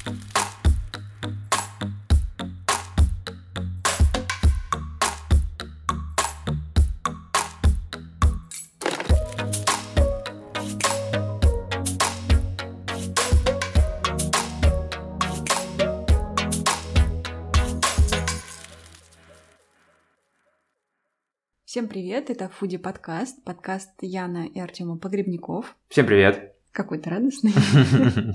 Всем привет, это Фуди подкаст, подкаст Яна и Артема Погребников. Всем привет. Какой то радостный.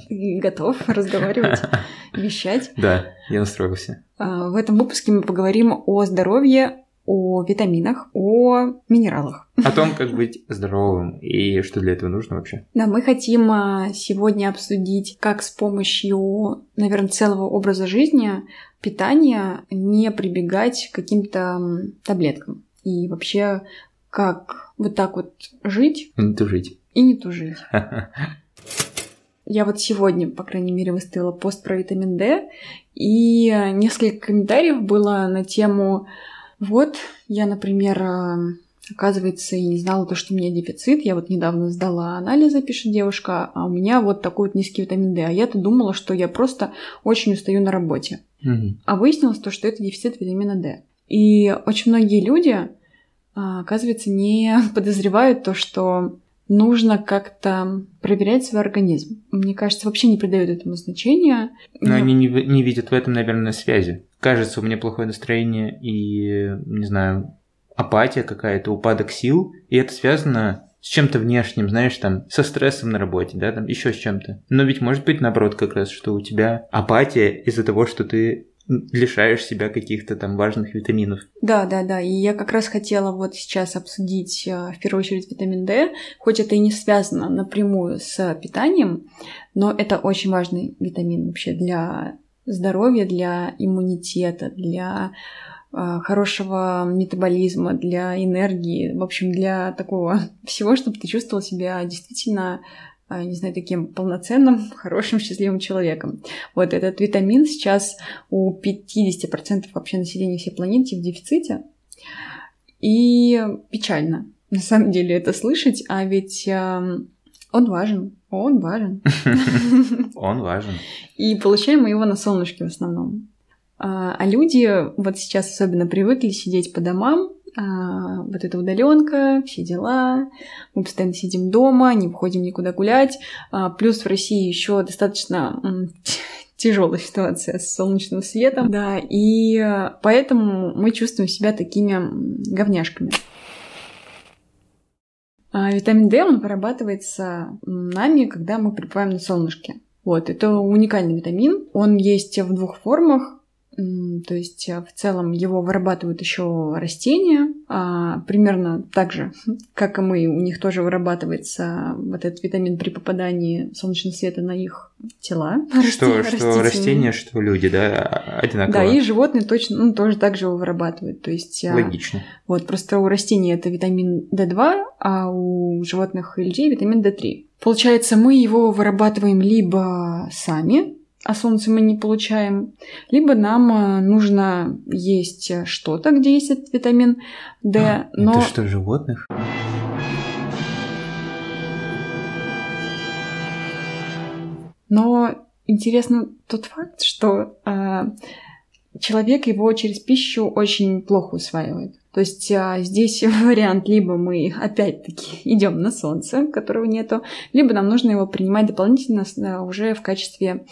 Готов разговаривать, вещать. Да, я настроился. А, в этом выпуске мы поговорим о здоровье, о витаминах, о минералах. О том, как быть здоровым и что для этого нужно вообще. Да, мы хотим а, сегодня обсудить, как с помощью, наверное, целого образа жизни, питания не прибегать к каким-то таблеткам. И вообще, как вот так вот жить. Не тужить. И не тужить. Я вот сегодня, по крайней мере, выставила пост про витамин D, и несколько комментариев было на тему «Вот, я, например, оказывается, и не знала то, что у меня дефицит. Я вот недавно сдала анализы, пишет девушка, а у меня вот такой вот низкий витамин D. А я-то думала, что я просто очень устаю на работе. А выяснилось то, что это дефицит витамина D. И очень многие люди, а, оказывается, не подозревают то, что нужно как-то проверять свой организм. Мне кажется, вообще не придают этому значения. Но Ну, они не, не видят в этом, наверное, связи. Кажется, у меня плохое настроение и, не знаю, апатия какая-то, упадок сил, и это связано с чем-то внешним, знаешь, там, со стрессом на работе, да, там, еще с чем-то. Но ведь может быть наоборот как раз, что у тебя апатия из-за того, что ты лишаешь себя каких-то там важных витаминов. Да, да, да. И я как раз хотела вот сейчас обсудить э, в первую очередь витамин D, хоть это и не связано напрямую с питанием, но это очень важный витамин вообще для здоровья, для иммунитета, для э, хорошего метаболизма, для энергии, в общем, для такого всего, чтобы ты чувствовал себя действительно не знаю, таким полноценным, хорошим, счастливым человеком. Вот этот витамин сейчас у 50% вообще населения всей планеты в дефиците. И печально, на самом деле, это слышать, а ведь он важен, он важен. Он важен. И получаем мы его на солнышке в основном. А а люди вот сейчас особенно привыкли сидеть по домам, а, вот эта удаленка, все дела, мы постоянно сидим дома, не выходим никуда гулять. А, Плюс в России еще достаточно тяжелая ситуация с солнечным светом, да, и поэтому мы чувствуем себя такими говняшками. А витамин D, он вырабатывается нами, когда мы пребываем на солнышке. Вот, это уникальный витамин. Он есть в двух формах. То есть э, в целом его вырабатывают еще растения, а, примерно так же, как и мы, у них тоже вырабатывается вот этот витамин при попадании солнечного света на их тела. Что, расти- что растения, что люди, да, одинаково. Да, и животные точно, ну, тоже так же его вырабатывают. То есть, а, Логично. вот, просто у растений это витамин D2, а у животных и людей витамин D3. Получается, мы его вырабатываем либо сами, а солнце мы не получаем, либо нам а, нужно есть что-то, где есть этот витамин D, А, но... Это что, животных? Но интересно тот факт, что а, человек его через пищу очень плохо усваивает. То есть а, здесь вариант либо мы опять-таки идем на солнце, которого нету, либо нам нужно его принимать дополнительно уже в качестве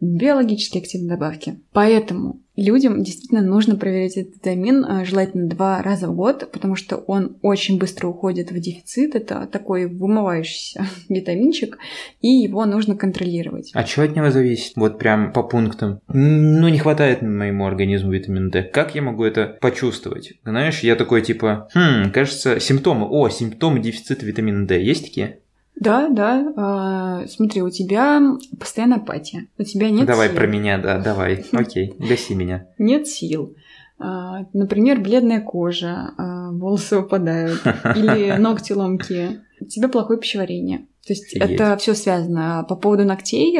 биологически активной добавки. Поэтому людям действительно нужно проверять этот витамин а, желательно два раза в год, потому что он очень быстро уходит в дефицит. Это такой вымывающийся витаминчик, и его нужно контролировать. А что от него зависит? Вот прям по пунктам. Ну, не хватает моему организму витамина D. Как я могу это почувствовать? Знаешь, я такой типа, хм, кажется, симптомы. О, симптомы дефицита витамина D. Есть такие? Да, да. а, смотри, у тебя постоянная апатия. У тебя нет давай сил. про меня, да, давай. Окей, гаси меня. Нет сил. А, Например, бледная кожа, а, волосы выпадают, или ногти ломкие. У тебя плохое пищеварение. То есть Офигеть. это все связано. По поводу ногтей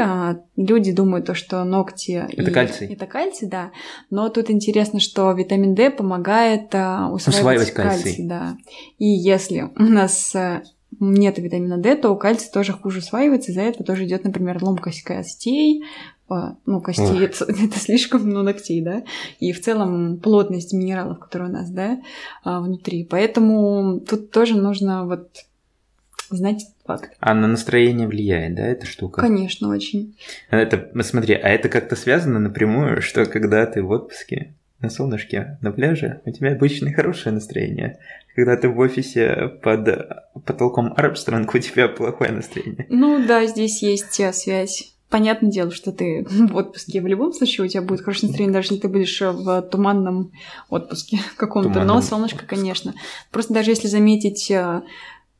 люди думают, то, что ногти... Это и- кальций. Это кальций, да. Но тут интересно, что витамин D помогает усваивать, Усваивать кальций. да. И если у нас нет витамина D, то кальций тоже хуже усваивается, из-за этого тоже идет, например, ломка костей, а, ну, костей, это, это слишком много ногтей, да, и в целом плотность минералов, которые у нас, да, а, внутри. Поэтому тут тоже нужно вот знать факт. А на настроение влияет, да, эта штука? Конечно, очень. Это, смотри, а это как-то связано напрямую, что когда ты в отпуске, на солнышке, на пляже, у тебя обычно хорошее настроение. Когда ты в офисе под потолком Армстронг, у тебя плохое настроение. Ну да, здесь есть связь. Понятное дело, что ты в отпуске в любом случае у тебя будет хорошее настроение, даже если ты будешь в туманном отпуске каком-то. Но солнышко, конечно. Просто даже если заметить э,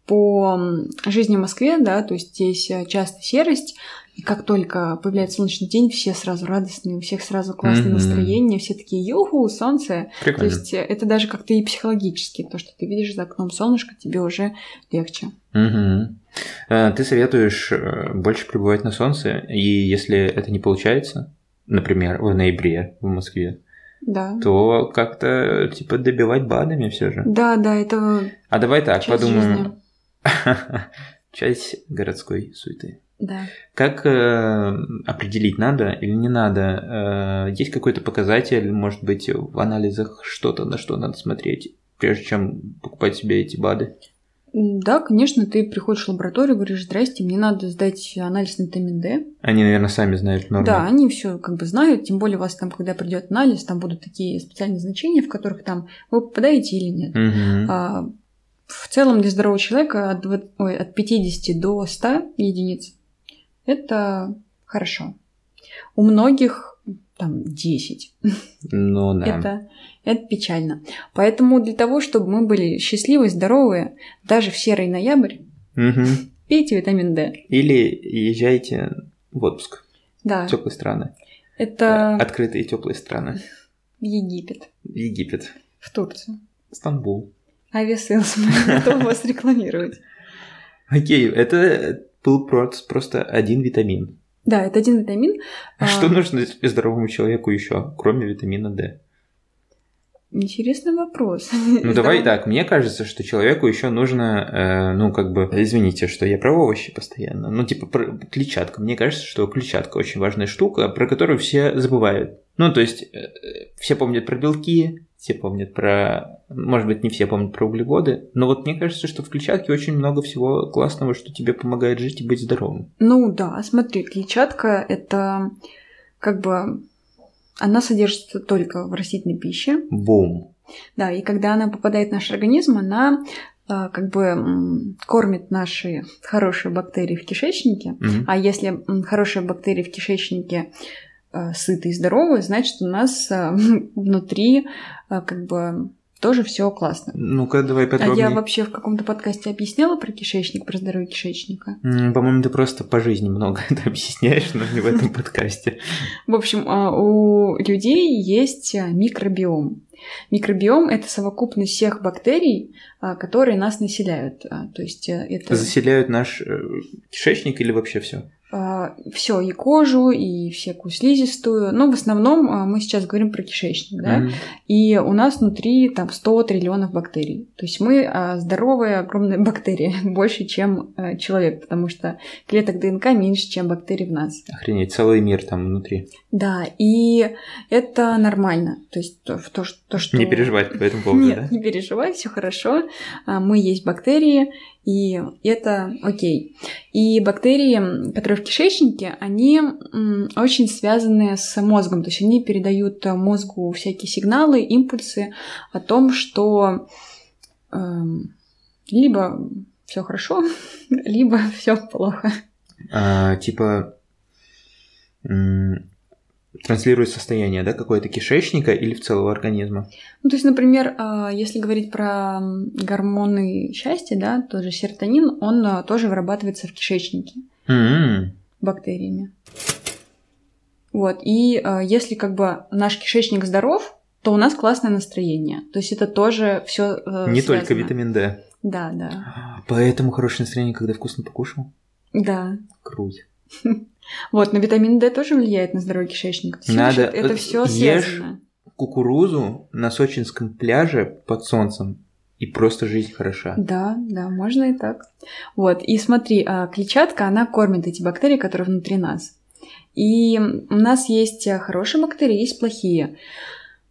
по жизни в Москве, да, то есть здесь э, часто серость, и как только появляется солнечный день, все сразу радостные, у всех сразу классное mm-hmm. настроение, все такие юху, солнце. Прикольно. То есть э, это даже как-то и психологически, то, что ты видишь за окном солнышко, тебе уже легче. Mm-hmm. Ты советуешь э, больше пребывать на солнце, и если это не получается, например, в ноябре в Москве, да. то как-то типа добивать БАДами все же. Да, да, это. А давай так подумаем. Часть городской суеты. Да. Как э, определить, надо или не надо? Э, есть какой-то показатель, может быть, в анализах что-то, на что надо смотреть, прежде чем покупать себе эти БАДы? Да, конечно, ты приходишь в лабораторию, говоришь, здрасте, мне надо сдать анализ на витамин D. Они, наверное, сами знают нормы. Да, они все как бы знают, тем более у вас там, когда придет анализ, там будут такие специальные значения, в которых там вы попадаете или нет. Угу. А, в целом для здорового человека от, 20, ой, от 50 до 100 единиц это хорошо. У многих там 10. Ну да. Это, это печально. Поэтому для того, чтобы мы были счастливы, здоровые, даже в серый ноябрь, угу. пейте витамин D. Или езжайте в отпуск. Да. В теплые страны. Это... Открытые теплые страны. В Египет. В Египет. В Турцию. Стамбул. Авиасейлс, мы готовы вас рекламировать. Окей, это был просто один витамин. Да, это один витамин. А что нужно здоровому человеку еще, кроме витамина D? Интересный вопрос. Ну давай так, мне кажется, что человеку еще нужно, э, ну как бы, извините, что я про овощи постоянно, ну типа про клетчатка. Мне кажется, что клетчатка очень важная штука, про которую все забывают. Ну то есть э, все помнят про белки, все помнят про... Может быть, не все помнят про углеводы, но вот мне кажется, что в клетчатке очень много всего классного, что тебе помогает жить и быть здоровым. Ну да, смотри, клетчатка – это как бы... Она содержится только в растительной пище. Бум. Да, и когда она попадает в наш организм, она а, как бы кормит наши хорошие бактерии в кишечнике. Мгм. А если хорошие бактерии в кишечнике э, сытые и здоровые, значит, у нас э, внутри как бы тоже все классно. Ну-ка, давай А подробнее. я вообще в каком-то подкасте объясняла про кишечник, про здоровье кишечника. По-моему, ты просто по жизни много это объясняешь, но не в этом подкасте. В общем, а, у людей есть а, микробиом. Микробиом – это совокупность всех бактерий, а, которые нас населяют. А, То есть э, это Заселяют наш э, кишечник или вообще все? Все, и кожу, и всякую слизистую. Но в основном а, мы сейчас говорим про кишечник, да? И у нас внутри там 100 триллионов бактерий. То есть мы а, здоровые, огромные бактерии, больше, чем а, человек, потому что клеток ДНК меньше, чем бактерий в нас. Охренеть, целый мир там внутри. Да, и это нормально. То есть то, то, что- то что... Не переживать по этому поводу, Нет, да? не переживай, все хорошо. А, Мы есть бактерии, и это окей. И бактерии, которые в кишечнике, они очень связаны с мозгом. То есть они передают мозгу всякие сигналы, импульсы о том, что эм, либо все хорошо, либо все плохо. А, типа транслирует состояние, да, какое-то кишечника или в целого организма? Ну, то есть, например, а, если говорить про гормоны счастья, да, тот же серотонин, он а, тоже вырабатывается в кишечнике М, бактериями. Вот, и а, если как бы наш кишечник здоров, то у нас классное настроение. То есть это тоже все Не только витамин D. Да, да, Поэтому хорошее настроение, когда вкусно покушал? да. Круто. Вот, но витамин D тоже влияет на здоровье кишечника. Есть, Надо- видишь, это вот все связано. Кукурузу на сочинском пляже под солнцем, и просто жизнь хороша. Да, да, можно и так. Вот, и смотри, а, клетчатка, она кормит эти бактерии, которые внутри нас. И у нас есть хорошие бактерии, есть плохие.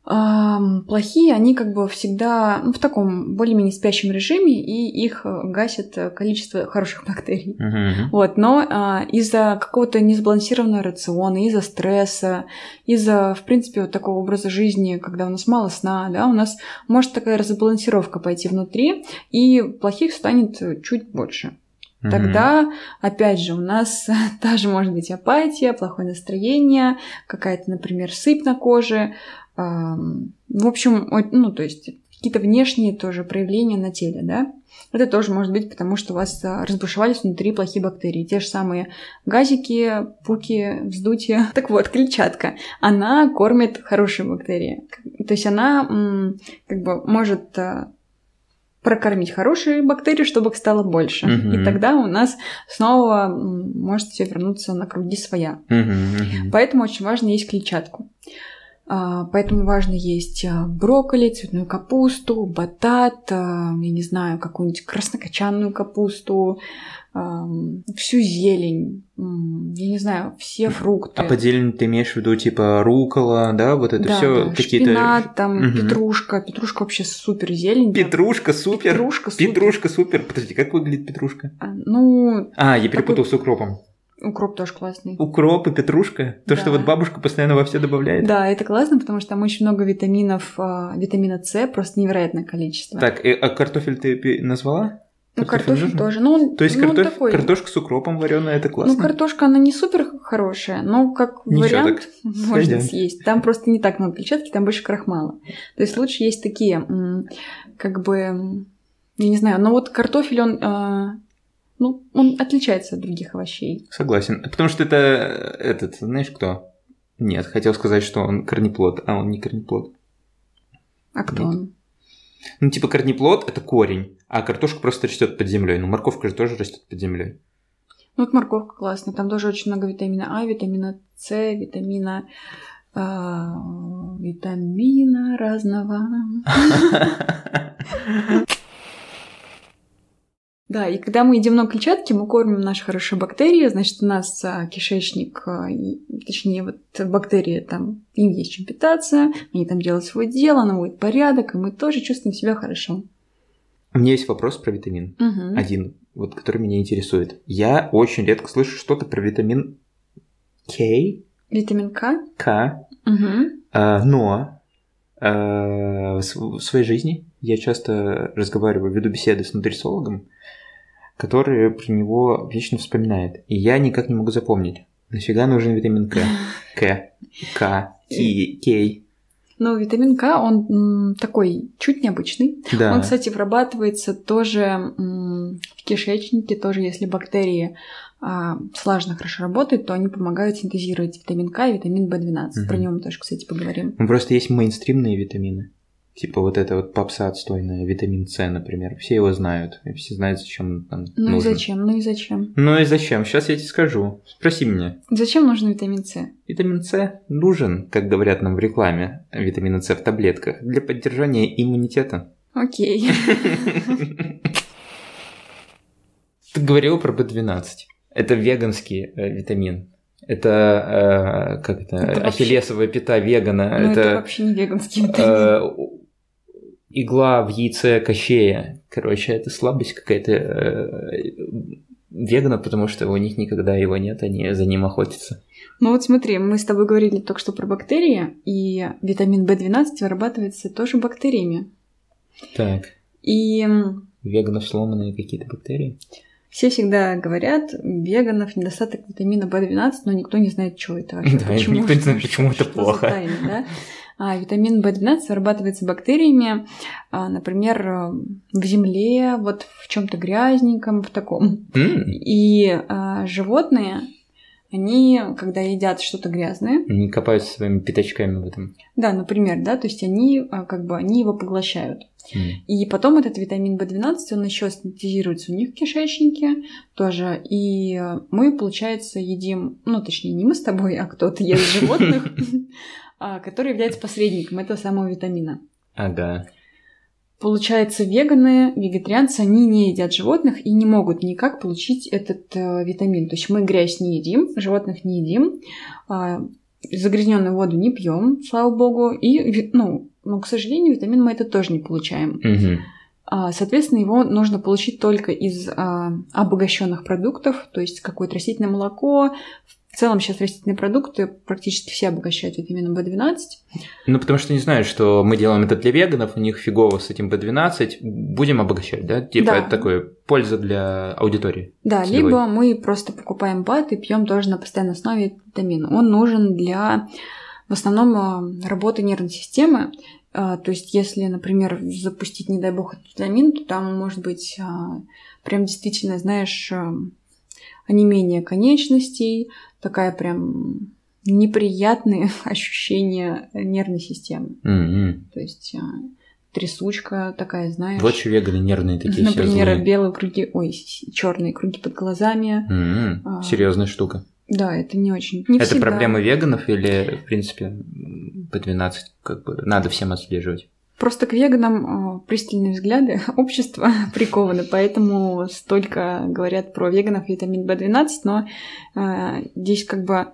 Плохие, они как бы всегда ну, в таком более-менее спящем режиме, и их э, гасит количество хороших бактерий. Мгм. Вот, но а, из-за какого-то несбалансированного рациона, из-за стресса, из-за, в принципе, вот такого образа жизни, когда у нас мало сна, да, у нас может такая разбалансировка пойти внутри, и плохих станет чуть больше. Тогда, опять же, у нас тоже может быть апатия, плохое настроение, какая-то, например, сыпь на коже. В общем, ну, то есть какие-то внешние тоже проявления на теле, да? Это тоже может быть потому, что у вас а, разбушевались внутри плохие бактерии. Те же самые газики, пуки, вздутие. Так вот, клетчатка. Она кормит хорошие бактерии. То есть она как бы может а, прокормить хорошие бактерии, чтобы их стало больше. Мгм. И тогда у нас снова может все вернуться на круги своя. Мгм. Поэтому очень важно есть клетчатку. А, Поэтому важно есть а, брокколи, цветную капусту, батат, а, я не знаю, какую-нибудь краснокочанную капусту, всю зелень, я не знаю, все фрукты. А под зелень ты имеешь в виду типа рукола, да, вот это Да, все да, какие-то... шпинат, там, Мгм. петрушка. Петрушка вообще супер зелень. Петрушка супер. Петрушка супер. Петрушка супер. Подожди, как выглядит петрушка? А, Ну, А, я перепутал с укропом. Укроп тоже классный. Укроп и петрушка? То, что Да. вот бабушка постоянно во все добавляет? Да, это классно, потому что там очень много витаминов, а, витамина С, просто невероятное количество. Так, э, а картофель ты назвала? ну, картофель картофель тоже. Ну, он, То есть ну, картоф- такой. картошка с укропом вареная, это классно. Ну, картошка, она не супер хорошая, но как Ничего вариант можно Сойдёт. съесть. Там просто не так много клетчатки, там больше крахмала. То есть лучше есть такие, как бы, я не знаю, но вот картофель, он, а, ну, он отличается от других овощей. Согласен. Потому что это э, этот, знаешь кто? Нет, хотел сказать, что он корнеплод, а он не корнеплод. А кто Нет. он? Ну, типа корнеплод это корень, а картошка просто растет под землей. Ну, морковка же тоже растет под землей. Ну, вот морковка классная, там тоже очень много витамина А, витамина С, витамина а, витамина разного. Да, и когда мы едим много клетчатки, мы кормим наши хорошие бактерии, значит, у нас а, кишечник, а, точнее, вот бактерии там, им есть чем питаться, они там делают свое дело, наводят порядок, и мы тоже чувствуем себя хорошо. У меня есть вопрос про витамин. Мгм. Один, вот который меня интересует. Я очень редко слышу что-то про витамин К, Витамин К. К, Мгм. а, но а, в своей жизни я часто разговариваю, веду беседы с нутрициологом, который про него вечно вспоминает. И я никак не могу запомнить. Нафига нужен витамин К? К, К, Ки- Кей. Ну, витамин К, он такой чуть необычный. Да. Он, кстати, вырабатывается тоже в кишечнике, тоже если бактерии а, слаженно хорошо работают, то они помогают синтезировать витамин К и витамин В12. Про Мгм. него мы тоже, кстати, поговорим. Ну, просто есть мейнстримные витамины. Типа вот это вот попса отстойная, витамин С, например. Все его знают. И все знают, зачем он там Ну и нужен. зачем? Ну и зачем? Ну и зачем? Сейчас я тебе скажу. Спроси меня. Зачем нужен витамин С? Витамин С нужен, как говорят нам в рекламе, витамина С в таблетках, для поддержания иммунитета. Окей. Ты говорил про B12. Это веганский э, витамин. Это, э, как это, Это вообще- ахиллесовая пята вегана. Но это это вообще не веганский витамин. э, игла в яйце кощея. Короче, это слабость какая-то э, вегана, потому что у них никогда его нет, они за ним охотятся. Ну вот смотри, мы с тобой говорили только что про бактерии, и витамин В12 вырабатывается тоже бактериями. Так, И веганов сломанные какие-то бактерии. Все всегда говорят, веганов недостаток витамина В12, но никто не знает, что это вообще. Да, никто не знает, почему это плохо. тайна, да? А витамин В12 вырабатывается бактериями, а, например, э, в земле, вот в чем-то грязненьком, в таком. М, И а, животные, они, когда едят что-то грязное, Они копаются своими пятачками в этом. да, например, да, то есть они а, как бы они его поглощают. М. И потом этот витамин В12, он еще синтезируется у них в кишечнике тоже. И мы, получается, едим, ну, точнее, не мы с тобой, а кто-то ест животных, а, который является посредником этого самого витамина. Ага. Получается, веганы, вегетарианцы, они не едят животных и не могут никак получить этот э, витамин. То есть мы грязь не едим, животных не едим, э, загрязненную воду не пьем, слава богу, и, ну, но, к сожалению, витамин мы это тоже не получаем. А, Соответственно, его нужно получить только из а, обогащенных продуктов, то есть какое-то растительное молоко. В целом сейчас растительные продукты практически все обогащают витамином В12. Ну, потому что не знаю, что мы делаем это для веганов, у них фигово с этим B12, будем обогащать, да? Типа Да. это такое польза для аудитории. Да, Целевой. либо мы просто покупаем БАД и пьем тоже на постоянной основе этот витамин. Он нужен для в основном а, работы нервной системы. А, То есть, если, например, запустить, не дай бог, этот витамин, то там может быть а, прям действительно, знаешь, онемение конечностей, такая прям неприятные ощущения нервной системы. М-м. То есть а, трясучка такая, знаешь. Вот веганы нервные такие все Например, злые. белые круги, ой, черные круги под глазами. М-м. А. Серьезная штука. Да, это не очень. Не это всегда. проблема веганов или, в принципе, B12 как бы надо всем отслеживать? Просто к веганам э, пристальные взгляды общества прикованы, поэтому столько говорят про веганов витамин В12, но э, здесь как бы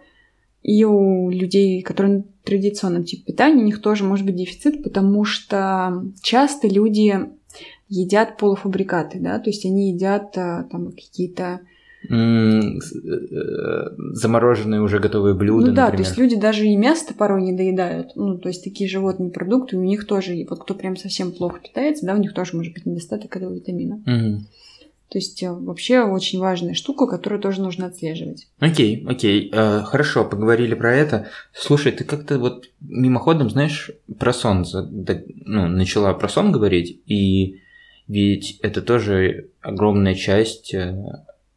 и у людей, которые на традиционном типе питания, у них тоже может быть дефицит, потому что часто люди едят полуфабрикаты, да, то есть они едят э, там какие-то Замороженные уже готовые блюда, ну да, то например. есть люди даже и мясо порой не доедают. Ну, то есть такие животные продукты, у них тоже, вот кто прям совсем плохо питается, да, у них тоже может быть недостаток этого витамина. Мгм. То есть э, вообще очень важная штука, которую тоже нужно отслеживать. Окей, окей. Э, хорошо, поговорили про это. Слушай, ты как-то вот мимоходом, знаешь, про сон, ну, начала про сон говорить, и ведь это тоже огромная часть,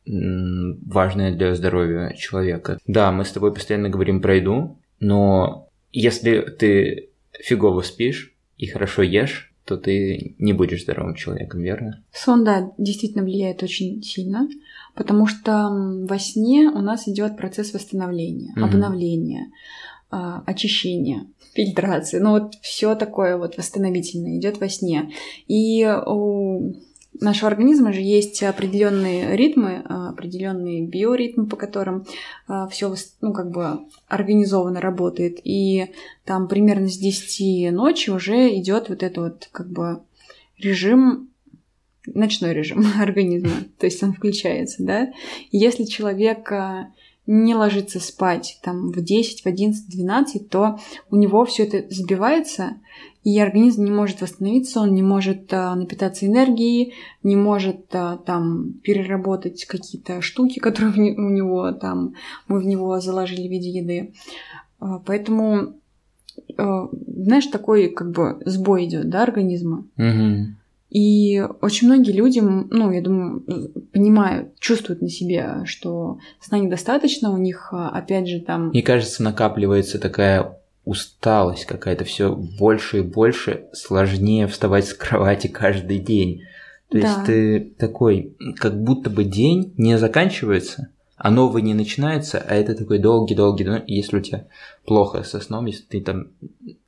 м, важная для здоровья человека. Да, мы с тобой постоянно говорим про еду, но если ты фигово спишь и хорошо ешь, то ты не будешь здоровым человеком, верно? Сон, да, действительно влияет очень сильно, потому что во сне у нас идет процесс восстановления, Мгм. обновления, а, очищения, фильтрации. Ну вот все такое вот восстановительное идет во сне. И у нашего организма же есть определенные ритмы, а, определенные биоритмы, по которым все ну, как бы организованно работает. И там примерно с 10 ночи уже идет вот это вот как бы режим ночной режим организма, то есть он включается, да. Если человек а, не ложится спать там в 10, в 11, в 12, то у него все это сбивается, и организм не может восстановиться, он не может а, напитаться энергией, не может а, там переработать какие-то штуки, которые у него там мы в него заложили в виде еды. А, Поэтому, знаешь, такой как бы сбой идет, да, организма. Угу. И очень многие люди, ну, я думаю, понимают, чувствуют на себе, что сна недостаточно, у них, опять же, там... Мне кажется, накапливается такая усталость какая-то, все больше и больше, сложнее вставать с кровати каждый день. То Да. есть ты такой, как будто бы день не заканчивается, а новый не начинается, а это такой долгий-долгий, ну, если у тебя плохо со сном, если ты там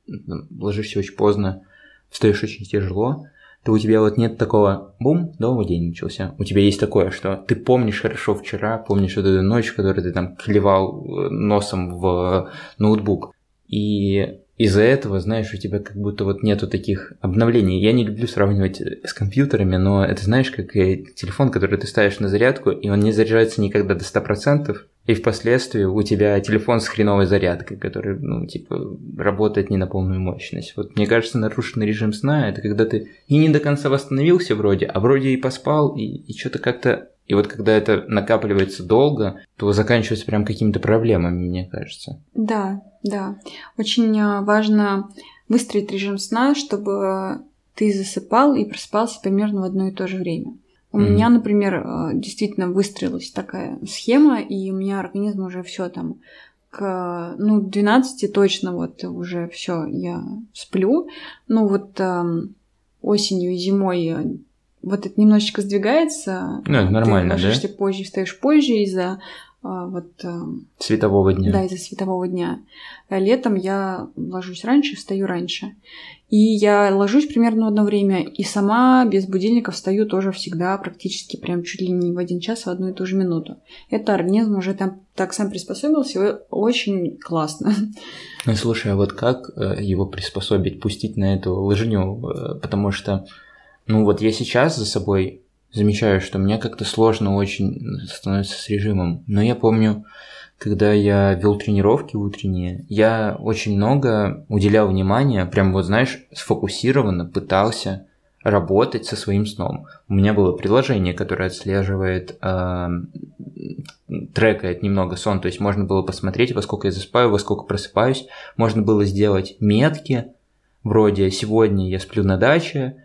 м, ложишься очень поздно, встаешь очень тяжело, то у тебя вот нет такого бум, новый день начался. У тебя есть такое, что ты помнишь хорошо вчера, помнишь вот эту ночь, в которой ты там клевал э, носом в ноутбук. И из-за этого, знаешь, у тебя как будто вот нету таких обновлений. Я не люблю сравнивать э, с компьютерами, но это знаешь, как э, телефон, который ты ставишь на зарядку, и он не заряжается никогда до 100%, и впоследствии у тебя телефон с хреновой зарядкой, который, ну, типа, работает не на полную мощность. Вот мне кажется, нарушенный режим сна – это когда ты и не до конца восстановился вроде, а вроде и поспал, и, и что-то как-то... И вот когда это накапливается долго, то заканчивается прям какими-то проблемами, мне кажется. Да, да. Очень а, важно выстроить режим сна, чтобы ты засыпал и просыпался примерно в одно и то же время. У Мгм. меня, например, а, действительно выстроилась такая схема, и у меня организм уже все там к ну, 12 точно вот уже все, я сплю. Ну вот ам, осенью и зимой э, вот это немножечко сдвигается. Ну, это нормально, Ты да? ложишься позже, встаешь позже из-за а, вот... Светового дня. Да, из-за светового дня. Летом я ложусь раньше, встаю раньше. И я ложусь примерно в одно время, и сама без будильника встаю тоже всегда, практически прям чуть ли не в один час, в одну и ту же минуту. Это организм уже там так сам приспособился, и очень классно. Ну, слушай, а вот как э, его приспособить, пустить на эту лыжню? Э, потому что, ну вот я сейчас за собой замечаю, что мне как-то сложно очень становится с режимом. Но я помню, когда я вел тренировки утренние, я очень много уделял внимания, прям вот знаешь, сфокусированно пытался работать со своим сном. У меня было приложение, которое отслеживает, э, трекает немного сон, то есть можно было посмотреть, во сколько я засыпаю, во сколько просыпаюсь, можно было сделать метки, вроде сегодня я сплю на даче,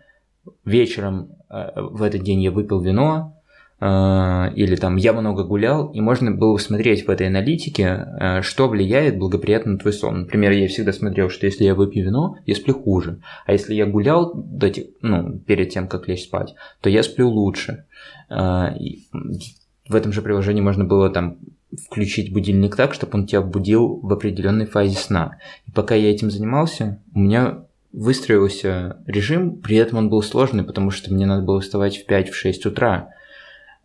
вечером э, в этот день я выпил вино, Э, или там я много гулял, и можно было смотреть в этой аналитике, э, что влияет благоприятно на твой сон. Например, я всегда смотрел, что если я выпью вино, я сплю хуже. А если я гулял до тех, ну, перед тем, как лечь спать, то я сплю лучше. В этом же приложении можно было там включить будильник так, чтобы он тебя будил в определенной фазе сна. И пока я этим занимался, у меня выстроился режим, при этом он был сложный, потому что мне надо было вставать в 5-6 утра.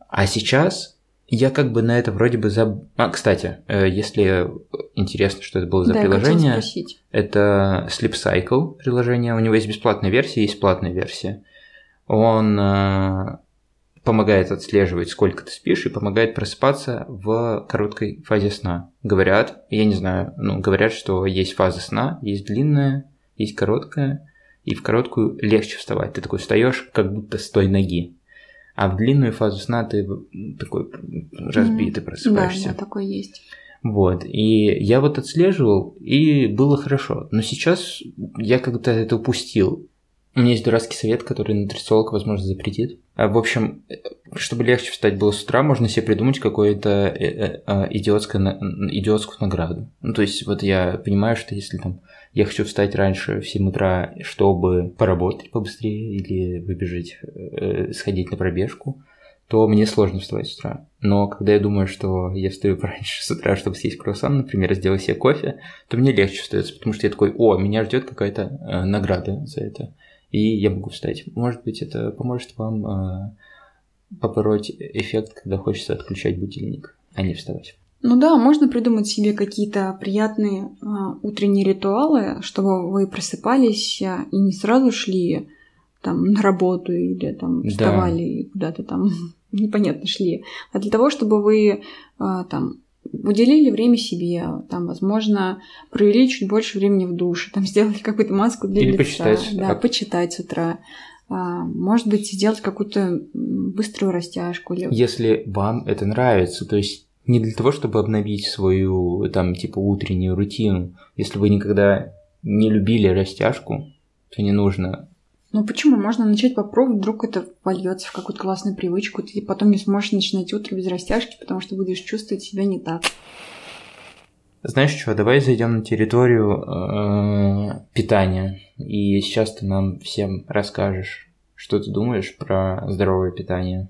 А сейчас я как бы на это вроде бы заб... А, кстати, э, если интересно, что это было за да, приложение, это Sleep Cycle приложение. У него есть бесплатная версия, есть платная версия. Он э, помогает отслеживать, сколько ты спишь, и помогает просыпаться в короткой фазе сна. Говорят, я не знаю, ну, говорят, что есть фаза сна, есть длинная, есть короткая, и в короткую легче вставать. Ты такой встаешь, как будто с той ноги. А в длинную фазу сна ты такой разбитый просыпаешься. Да, да, такой есть. Вот, и я вот отслеживал, и было хорошо. Но сейчас я как-то это упустил. У меня есть дурацкий совет, который нутрициолог, возможно, запретит. А, в общем, чтобы легче встать было с утра, можно себе придумать какую-то э, э, а, идиотскую, идиотскую награду. Ну, то есть, вот я понимаю, что если там я хочу встать раньше в 7 утра, чтобы поработать побыстрее или выбежать, э, сходить на пробежку, то мне сложно вставать с утра. Но когда я думаю, что я встаю пораньше с утра, чтобы съесть круассан, например, сделать себе кофе, то мне легче встается, потому что я такой, о, меня ждет какая-то э, награда за это, и я могу встать. Может быть, это поможет вам э, побороть эффект, когда хочется отключать будильник, а не вставать. Ну да, можно придумать себе какие-то приятные э, утренние ритуалы, чтобы вы просыпались э, и не сразу шли там на работу или там вставали да. и куда-то там непонятно шли, а для того, чтобы вы э, там уделили время себе, там, возможно, провели чуть больше времени в душе, там, сделали какую-то маску для Или лица. Почитать. Да, почитать с утра. А, может быть, сделать какую-то быструю растяжку. Если вам это нравится, то есть не для того, чтобы обновить свою, там, типа, утреннюю рутину. Если вы никогда не любили растяжку, то не нужно. Ну почему? Можно начать попробовать, вдруг это вольется в какую-то классную привычку, ты потом не сможешь начинать утро без растяжки, потому что будешь чувствовать себя не так. Знаешь что, давай зайдем на территорию э, питания. И сейчас ты нам всем расскажешь, что ты думаешь про здоровое питание.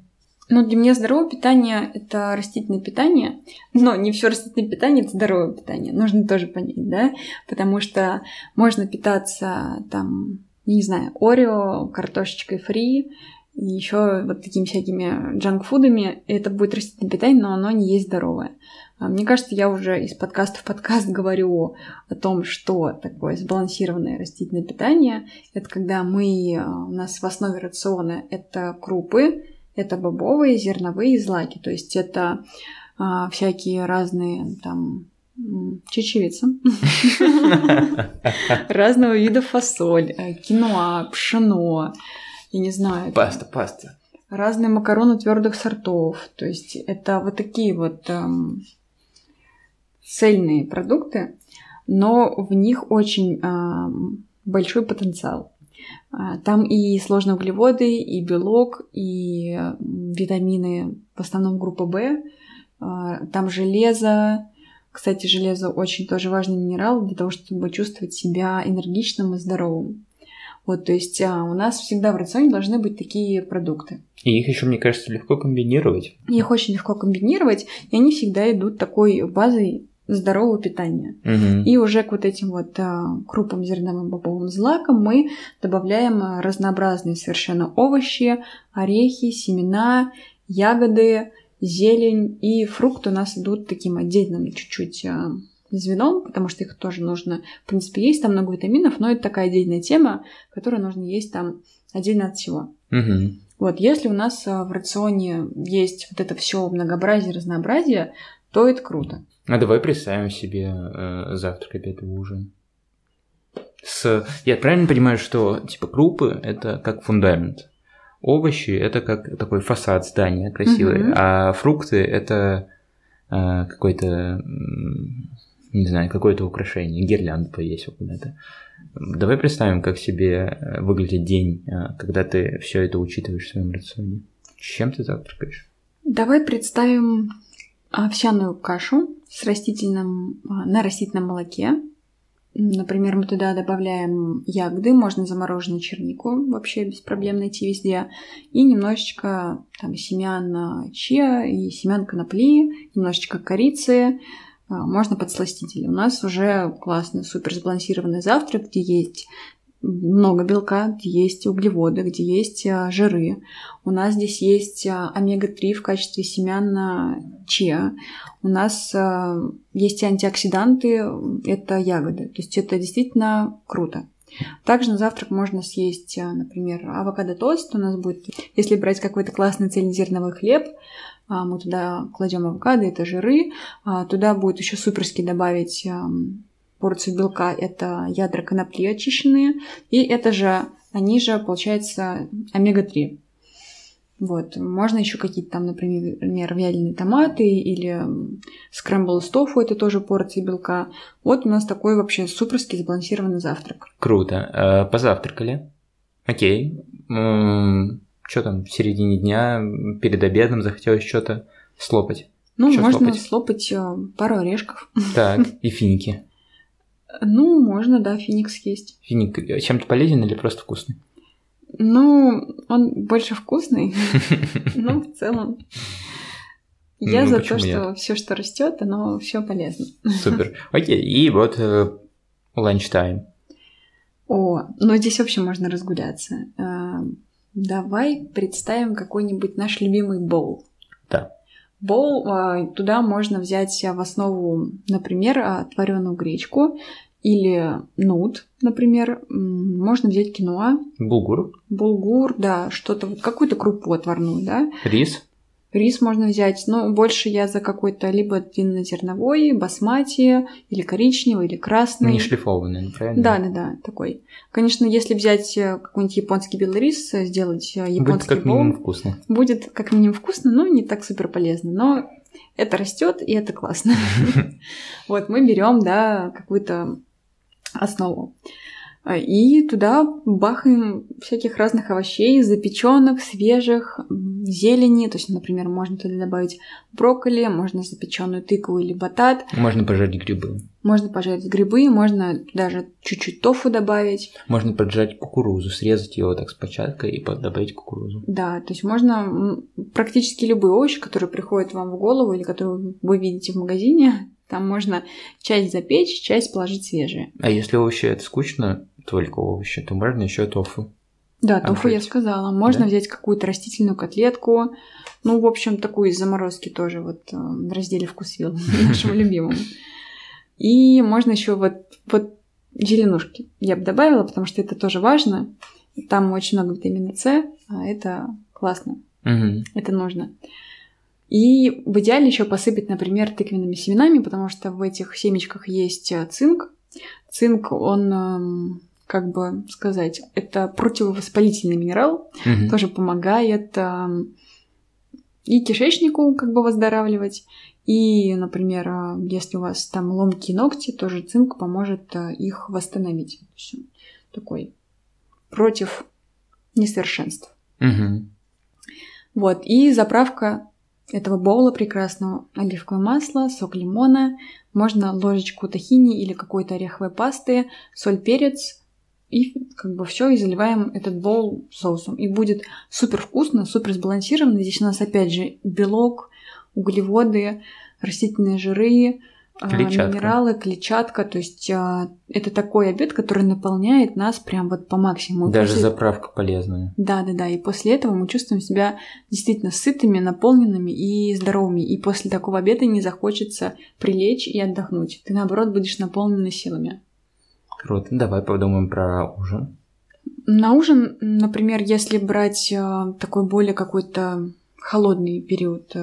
Ну, для меня здоровое питание – это растительное питание, но не все растительное питание – это здоровое питание. Нужно тоже понять, да? Потому что можно питаться там, не знаю, орео, картошечкой фри, и еще вот такими всякими джанкфудами. Это будет растительное питание, но оно не есть здоровое. А мне кажется, я уже из подкаста в подкаст говорю о том, что такое сбалансированное растительное питание. Это когда мы, у нас в основе рациона это крупы, это бобовые, зерновые злаки, то есть это а, всякие разные там чечевица, разного вида фасоль, э, киноа, пшено, я не знаю. Паста, паста. Разные макароны твердых сортов. То есть это вот такие вот эм, цельные продукты, но в них очень эм, большой потенциал. А, там и сложные углеводы, и белок, и витамины, в основном группа В. Там железо. Кстати, железо очень тоже важный минерал для того, чтобы чувствовать себя энергичным и здоровым. Вот, то есть а, у нас всегда в рационе должны быть такие продукты. И их еще, мне кажется, легко комбинировать. Их очень легко комбинировать, и они всегда идут такой базой здорового питания. Угу. И уже к вот этим вот а, крупам, зерновым, бобовым злакам мы добавляем а, разнообразные совершенно овощи, орехи, семена, ягоды, зелень и фрукты у нас идут таким отдельным чуть-чуть а, звеном, потому что их тоже нужно, в принципе, есть там много витаминов, но это такая отдельная тема, которую нужно есть там отдельно от всего. Угу. Вот, если у нас а, в рационе есть вот это все многообразие, разнообразие, то это круто. А давай представим себе э, завтрак, обед и ужин. С... Я правильно понимаю, что типа крупы это как фундамент, овощи это как такой фасад здания красивый, Мгм. а фрукты это э, какой-то, не знаю, какое-то украшение, гирлянда повесил куда-то. Давай представим, как себе э, выглядит день, э, когда ты все это учитываешь в своем рационе. Чем ты завтракаешь? Давай представим овсяную кашу с растительным, а, на растительном молоке. Например, мы туда добавляем ягоды, можно замороженную чернику, вообще без проблем найти везде, и немножечко там, семян чиа и семян конопли, немножечко корицы, а, можно подсластители. У нас уже классный, супер сбалансированный завтрак, где есть много белка, где есть углеводы, где есть а, жиры. У нас здесь есть а, омега-3 в качестве семян чиа. У нас а, есть антиоксиданты, это ягоды. То есть это действительно круто. Также на завтрак можно съесть, например, авокадо-тост. У нас будет, если брать какой-то классный цельнозерновой хлеб, мы туда кладем авокадо, это жиры. Туда будет еще суперски добавить порцию белка, это ядра конопли очищенные. И это же, они же, получается, омега-3. Вот. Можно еще какие-то там, например, вяленые томаты или скрэмбл с тофу, это тоже порции белка. Вот у нас такой вообще суперский сбалансированный завтрак. Круто. Э, Позавтракали. Окей. Что там, в середине дня, перед обедом захотелось что-то слопать. Ну, Чё можно слопать? слопать э, пару орешков. Так, и финики. Ну, можно, да, феникс есть. Финик э, чем-то полезен или просто вкусный? Ну, он больше вкусный, но в целом. Я Ну, за то, что все, что растет, оно все полезно. Супер. Окей, и вот lunch time. О, ну здесь вообще можно разгуляться. Э, Давай представим какой-нибудь наш любимый боул. Да. Боул, э, туда можно взять в основу, например, отваренную гречку или нут, например. Можно взять киноа, Булгур, булгур, да, что-то, вот какую-то крупу отварную, да. рис. Рис можно взять, но больше я за какой-то либо длиннозерновой, басмати, или коричневый, или красный. Не шлифованный, правильно? Да, да, да, такой. Конечно, если взять э, какой-нибудь японский белый рис, э, сделать э, Будет японский как боул, минимум вкусно. будет как минимум вкусно, но не так супер полезно. Но это растет, и это классно. Вот мы берем, да, какую-то основу. И туда бахаем всяких разных овощей, запеченных, свежих, зелени. То есть, например, можно туда добавить брокколи, можно запеченную тыкву или батат, Можно пожарить грибы. можно пожарить грибы, можно даже чуть-чуть тофу добавить. Можно поджарить кукурузу, срезать ее вот так с початкой и добавить кукурузу. Да, то есть можно практически любые овощи, которые приходят вам в голову или которые вы видите в магазине, там можно часть запечь, часть положить свежие. А если овощи это скучно, только овощи, то можно еще тофу. Да, тофу я Открыть. сказала. Можно Да? взять какую-то растительную котлетку. Ну, в общем, такую из заморозки тоже вот э, в разделе «Вкусвилл» нашему любимому. И можно еще вот, вот зеленушки я бы добавила, потому что это тоже важно. Там очень много витамина С, а это классно, Мгм. это нужно. И в идеале еще посыпать, например, тыквенными семенами, потому что в этих семечках есть э, цинк. Цинк, он, эм, как бы сказать, это противовоспалительный минерал, Мгм. тоже помогает эм, и кишечнику как бы выздоравливать, и, например, э, если у вас там ломкие ногти, тоже цинк поможет э, их восстановить. Он такой против несовершенств. Мгм. Вот, и заправка этого боула прекрасного. Оливковое масло, сок лимона, можно ложечку тахини или какой-то ореховой пасты, соль, перец и как бы все, и заливаем этот бол соусом. И будет супер вкусно, супер сбалансированно. Здесь у нас опять же белок, углеводы, растительные жиры, а, клетчатка. минералы, клетчатка. То есть а, это такой обед, который наполняет нас прям вот по максимуму. Даже после... заправка полезная. Да, да, да. И после этого мы чувствуем себя действительно сытыми, наполненными и здоровыми. И после такого обеда не захочется прилечь и отдохнуть. Ты наоборот будешь наполнена силами. Круто. Давай подумаем про ужин. На ужин, например, если брать а, такой более какой-то холодный период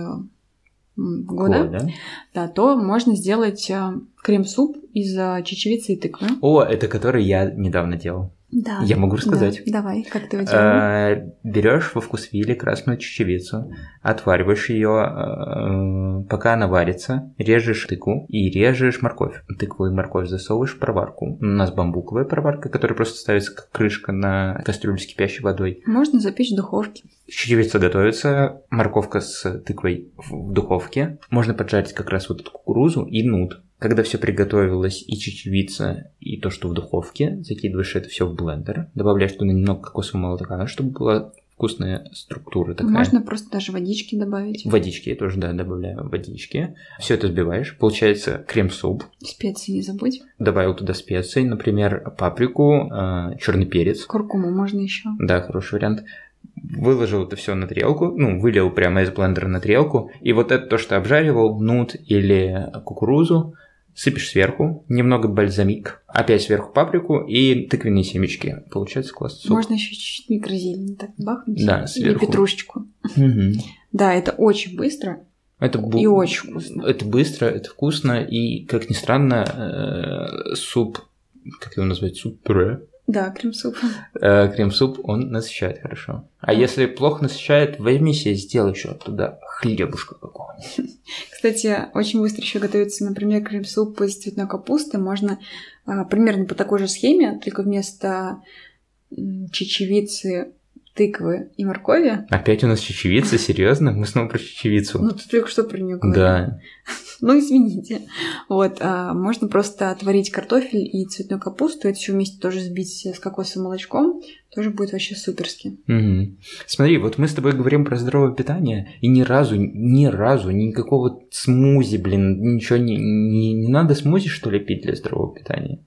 года, года, да, то можно сделать э, крем-суп из э, чечевицы и тыквы. О, это который я недавно делал. Да. Я могу рассказать. Да. Давай, как ты его делаешь? Э, Берешь во вкусвиле красную чечевицу, отвариваешь ее, пока она варится, режешь тыкву и режешь морковь. Тыкву и морковь засовываешь в проварку. У нас бамбуковая проварка, которая просто ставится как крышка на кастрюлю с кипящей водой. Можно запечь в духовке. Чечевица готовится, морковка с тыквой в духовке. Можно поджарить как раз вот эту кукурузу и нут. Когда все приготовилось, и чечевица, и то, что в духовке, закидываешь это все в блендер, добавляешь туда немного кокосового молока, чтобы была вкусная структура такая. Можно просто даже водички добавить. Водички, я тоже, да, добавляю водички. Все это взбиваешь, получается крем-суп. Специи не забудь. Добавил туда специи, например, паприку, э, черный перец. Куркуму можно еще. Да, хороший вариант выложил это все на тарелку, ну, вылил прямо из блендера на тарелку, и вот это то, что обжаривал, нут или кукурузу, сыпешь сверху, немного бальзамик, опять сверху паприку и тыквенные семечки. Получается классный суп. Можно еще чуть-чуть микрозелень так бахнуть. Да, сверху. И петрушечку. Угу. Да, это очень быстро. Это бу... И очень вкусно. Это быстро, это вкусно, и, как ни странно, э, суп, как его назвать, суп-пюре, да, крем-суп. Э, крем-суп, он насыщает хорошо. А если плохо насыщает, возьми себе, сделай еще туда хлебушка какого-нибудь. Кстати, очень быстро еще готовится, например, крем-суп из цветной капусты. Можно а, примерно по такой же схеме, только вместо чечевицы тыквы и моркови. Опять у нас чечевица, серьезно? Мы снова про чечевицу. Ну, ты только что про нее говорил. Да. Ну, извините. Вот, а, можно просто отварить картофель и цветную капусту, это все вместе тоже сбить с кокосовым молочком, тоже будет вообще суперски. Угу. Смотри, вот мы с тобой говорим про здоровое питание, и ни разу, ни разу, никакого смузи, блин, ничего не, не, не надо смузи, что ли, пить для здорового питания?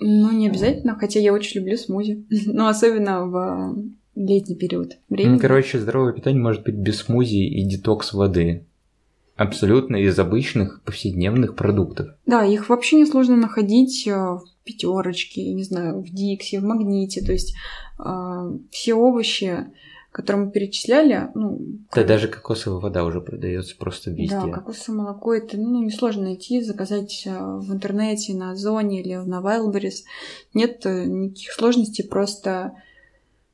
Ну, не обязательно, хотя я очень люблю смузи. Ну, особенно в летний период времени. Ну, короче, здоровое питание может быть без смузи и детокс воды. Абсолютно из обычных повседневных продуктов. Да, их вообще не сложно находить э, в пятерочке, не знаю, в Диксе, в Магните. То есть э, все овощи, которые мы перечисляли, ну... Да, даже кокосовая вода уже продается просто везде. Да, кокосовое молоко это ну, несложно найти, заказать э, в интернете, на Озоне или на Wildberries. Нет э, никаких сложностей, просто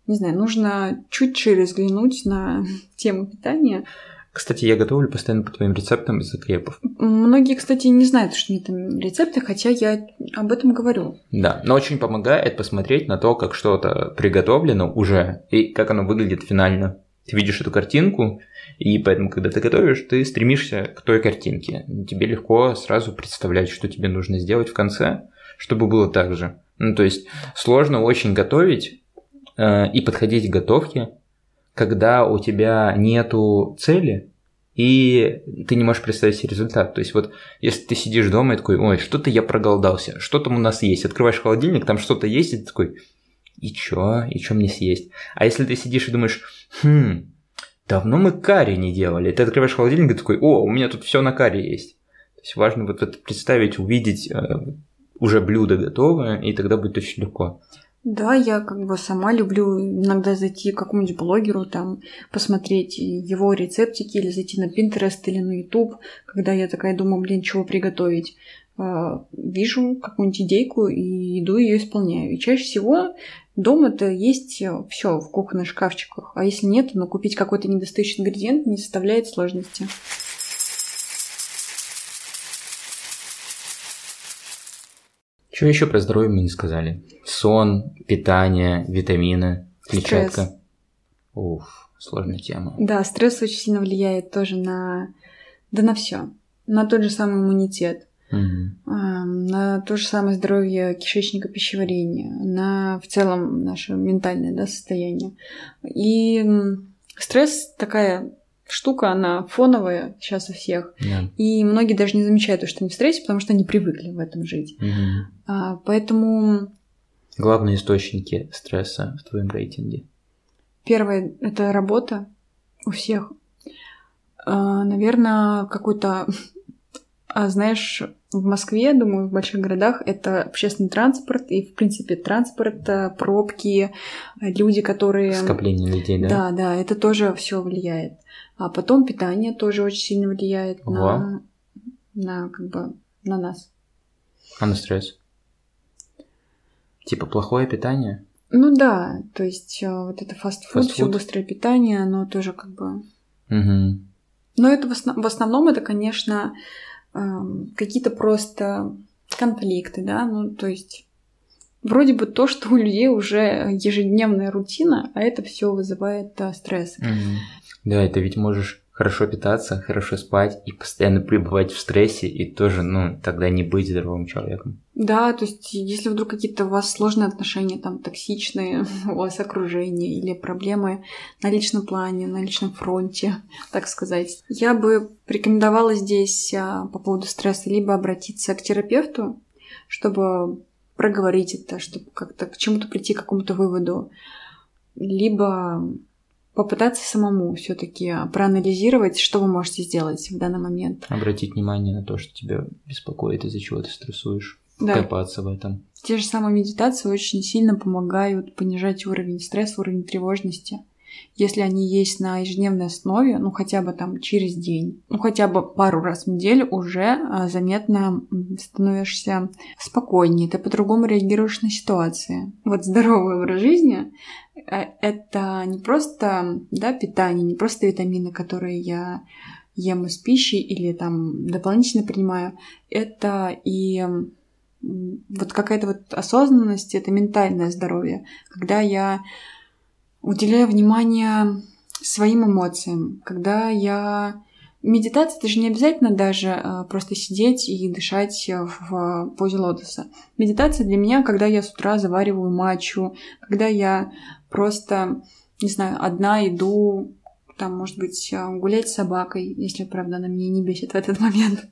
не знаю, нужно чуть шире взглянуть на тему питания. Кстати, я готовлю постоянно по твоим рецептам из закрепов. Многие, кстати, не знают, что нет там рецепты, хотя я об этом говорю. Да, но очень помогает посмотреть на то, как что-то приготовлено уже и как оно выглядит финально. Ты видишь эту картинку, и поэтому, когда ты готовишь, ты стремишься к той картинке. Тебе легко сразу представлять, что тебе нужно сделать в конце, чтобы было так же. Ну, то есть сложно очень готовить, и подходить к готовке, когда у тебя нету цели, и ты не можешь представить себе результат. То есть вот если ты сидишь дома и такой, ой, что-то я проголодался, что там у нас есть, открываешь холодильник, там что-то есть, и ты такой, и чё, и чё мне съесть? А если ты сидишь и думаешь, хм, давно мы карри не делали, ты открываешь холодильник и такой, о, у меня тут все на карри есть. То есть важно вот это представить, увидеть э, уже блюдо готовое, и тогда будет очень легко. Да, я как бы сама люблю иногда зайти к какому-нибудь блогеру, там, посмотреть его рецептики, или зайти на Pinterest или на YouTube, когда я такая думаю, блин, чего приготовить. А, вижу какую-нибудь идейку и иду ее исполняю. И чаще всего дома-то есть все в кухонных шкафчиках. А если нет, но купить какой-то недостающий ингредиент не составляет сложности. Что еще про здоровье мы не сказали? Сон, питание, витамины, клетчатка. Стресс. Уф, сложная тема. Да, стресс очень сильно влияет тоже на... Да на все. На тот же самый иммунитет. А, на то же самое здоровье кишечника, пищеварения, на в целом наше ментальное да, состояние. И стресс такая штука, она фоновая сейчас у всех. Да. И многие даже не замечают, то, что они в стрессе, потому что они привыкли в этом жить. Мгм. А, поэтому Главные источники стресса в твоем рейтинге. первое — это работа у всех. наверное, какой-то, а, знаешь, в Москве, думаю, в больших городах это общественный транспорт и, в принципе, транспорт, а, пробки, а, люди, которые... Скопление людей, да? Да, да, это тоже все влияет. А потом питание тоже очень сильно влияет на, на как бы на нас. А на стресс? Типа плохое питание? Ну да, то есть э, вот это фастфуд, все быстрое питание, оно тоже как бы. Угу. Но это в, основ- в основном это, конечно, эм, какие-то просто конфликты, да, ну то есть вроде бы то, что у людей уже ежедневная рутина, а это все вызывает э, стресс. Да, это ведь можешь хорошо питаться, хорошо спать и постоянно пребывать в стрессе, и тоже, ну, тогда не быть здоровым человеком. Да, то есть если вдруг какие-то у вас сложные отношения, там, токсичные у вас окружение или проблемы на личном плане, на личном фронте, так сказать, я бы рекомендовала здесь а, по поводу стресса либо обратиться к терапевту, чтобы проговорить это, чтобы как-то к чему-то прийти, к какому-то выводу, либо попытаться самому все-таки проанализировать, что вы можете сделать в данный момент. Обратить внимание на то, что тебя беспокоит, из-за чего ты стрессуешь. Да. Копаться в этом. Те же самые медитации очень сильно помогают понижать уровень стресса, уровень тревожности. Если они есть на ежедневной основе, ну хотя бы там через день, ну хотя бы пару раз в неделю уже а, заметно становишься спокойнее, ты по-другому реагируешь на ситуации. Вот здоровый образ жизни э, это не просто да, питание, не просто витамины, которые я ем из пищи или там дополнительно принимаю, это и вот какая-то вот осознанность, это ментальное здоровье, когда я уделяю внимание своим эмоциям, когда я... Медитация, это же не обязательно даже а, просто сидеть и дышать в позе лотоса. Медитация для меня, когда я с утра завариваю матчу, когда я просто, не знаю, одна иду, там, может быть, а, гулять с собакой, если, правда, она меня не бесит в этот момент.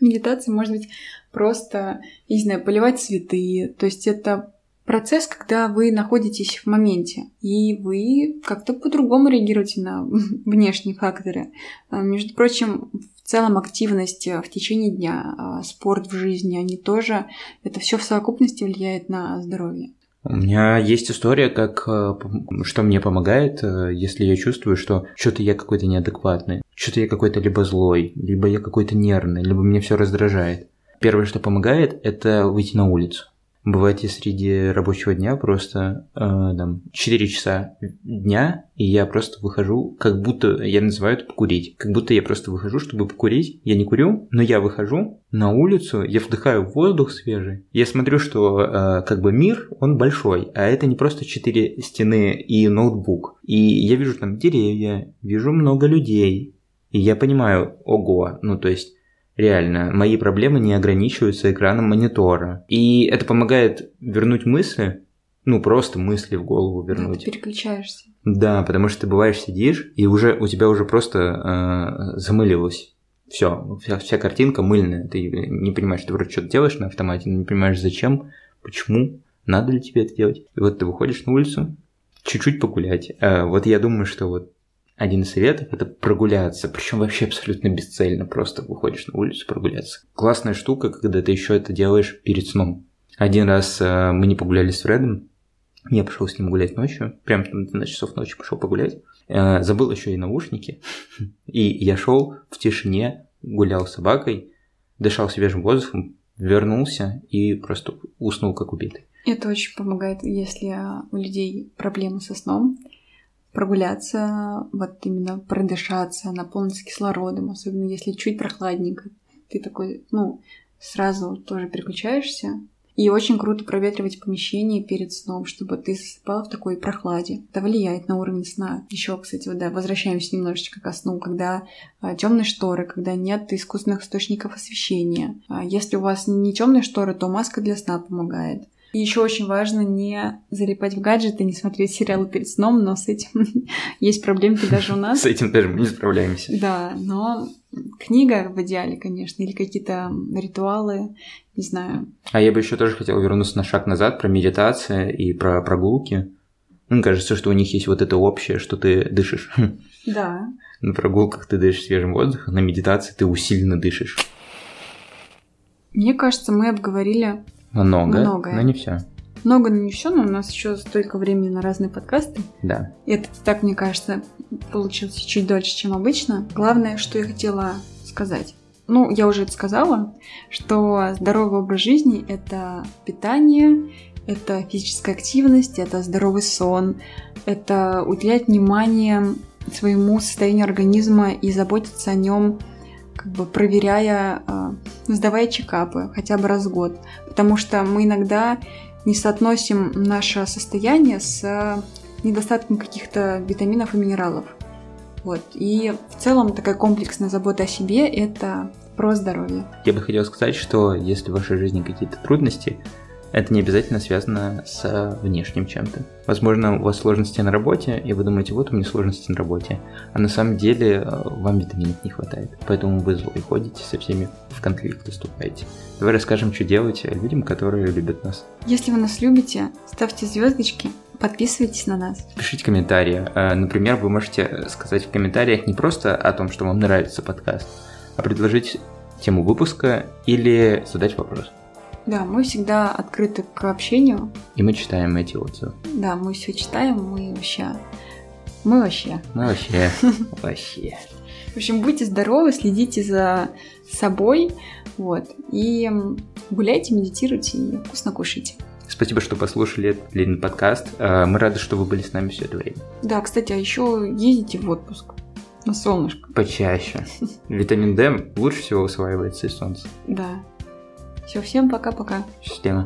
Медитация может быть просто, я не знаю, поливать цветы. То есть это процесс, когда вы находитесь в моменте, и вы как-то по-другому реагируете на внешние факторы. А, Между прочим, в целом активность в течение дня, а, спорт в жизни, они тоже, это все в совокупности влияет на здоровье. У меня есть история, как э, что мне помогает, э, если я чувствую, что что-то я какой-то неадекватный, что-то я какой-то либо злой, либо я какой-то нервный, либо мне все раздражает. Первое, что помогает, это выйти на улицу. Бывает, я среди рабочего дня просто э, там 4 часа дня, и я просто выхожу, как будто я называю это покурить. Как будто я просто выхожу, чтобы покурить. Я не курю, но я выхожу на улицу, я вдыхаю воздух свежий. Я смотрю, что э, как бы мир, он большой, а это не просто четыре стены и ноутбук. И я вижу там деревья, вижу много людей. И я понимаю, ого, ну то есть Реально, мои проблемы не ограничиваются экраном монитора. И это помогает вернуть мысли, ну просто мысли в голову Да, вернуть. ты переключаешься. Да, потому что ты бываешь сидишь, и уже у тебя уже просто э, замылилось. Все, вся, вся картинка мыльная. Ты не понимаешь, ты вроде что-то делаешь на автомате, но не понимаешь, зачем, почему, надо ли тебе это делать. И вот ты выходишь на улицу, чуть-чуть погулять. Э, вот я думаю, что вот один из советов это прогуляться, причем вообще абсолютно бесцельно, просто выходишь на улицу прогуляться. Классная штука, когда ты еще это делаешь перед сном. Один раз э, мы не погуляли с Фредом, я пошел с ним гулять ночью, прям там на часов ночи пошел погулять. Э, забыл еще и наушники, и я шел в тишине, гулял с собакой, дышал свежим воздухом, вернулся и просто уснул как убитый. Это очень помогает, если у людей проблемы со сном, прогуляться, вот именно продышаться, наполниться кислородом, особенно если чуть прохладненько. Ты такой, ну, сразу тоже переключаешься, И очень круто проветривать помещение перед сном, чтобы ты спал в такой прохладе. Это влияет на уровень сна. Еще, кстати, вот, да, возвращаемся немножечко ко сну, когда а, темные шторы, когда нет искусственных источников освещения. А, если у вас не темные шторы, то маска для сна помогает. И еще очень важно не залипать в гаджеты, не смотреть сериалы перед сном, но с этим есть проблемки даже у нас. С этим даже мы не справляемся. Да, но книга в идеале, конечно, или какие-то ритуалы, не знаю. А я бы еще тоже хотел вернуться на шаг назад про медитацию и про прогулки. Мне кажется, что у них есть вот это общее, что ты дышишь. Да. На прогулках ты дышишь свежим воздухом, на медитации ты усиленно дышишь. Мне кажется, мы обговорили много, Многое. но не все. много, но не все, но у нас еще столько времени на разные подкасты. Да. И это так, мне кажется, получилось чуть дольше, чем обычно. Главное, что я хотела сказать. Ну, я уже это сказала, что здоровый образ жизни – это питание, это физическая активность, это здоровый сон, это уделять внимание своему состоянию организма и заботиться о нем, как бы проверяя, а, сдавая чекапы хотя бы раз в год. Потому что мы иногда не соотносим наше состояние с недостатком каких-то витаминов и минералов. Вот. И в целом такая комплексная забота о себе – это про здоровье. Я бы хотел сказать, что если в вашей жизни какие-то трудности, это не обязательно связано с внешним чем-то. Возможно, у вас сложности на работе, и вы думаете, вот у меня сложности на работе, а на самом деле э, вам витаминов не хватает, поэтому вы злой ходите, со всеми в конфликт выступаете. Давай расскажем, что делать людям, которые любят нас. Если вы нас любите, ставьте звездочки, подписывайтесь на нас. Пишите комментарии. Э, Например, вы можете сказать в комментариях не просто о том, что вам нравится подкаст, а предложить тему выпуска или задать вопрос. Да, мы всегда открыты к общению. И мы читаем эти отзывы. Да, мы все читаем, мы вообще... Мы вообще. Мы вообще, вообще. В общем, будьте здоровы, следите за собой, вот, и гуляйте, медитируйте и вкусно кушайте. Спасибо, что послушали этот длинный подкаст. Э, Мы рады, что вы были с нами все это время. Да, кстати, а еще ездите в отпуск на солнышко. Почаще. Витамин D лучше всего усваивается из солнца. Да. Все, всем пока-пока. Счастливо.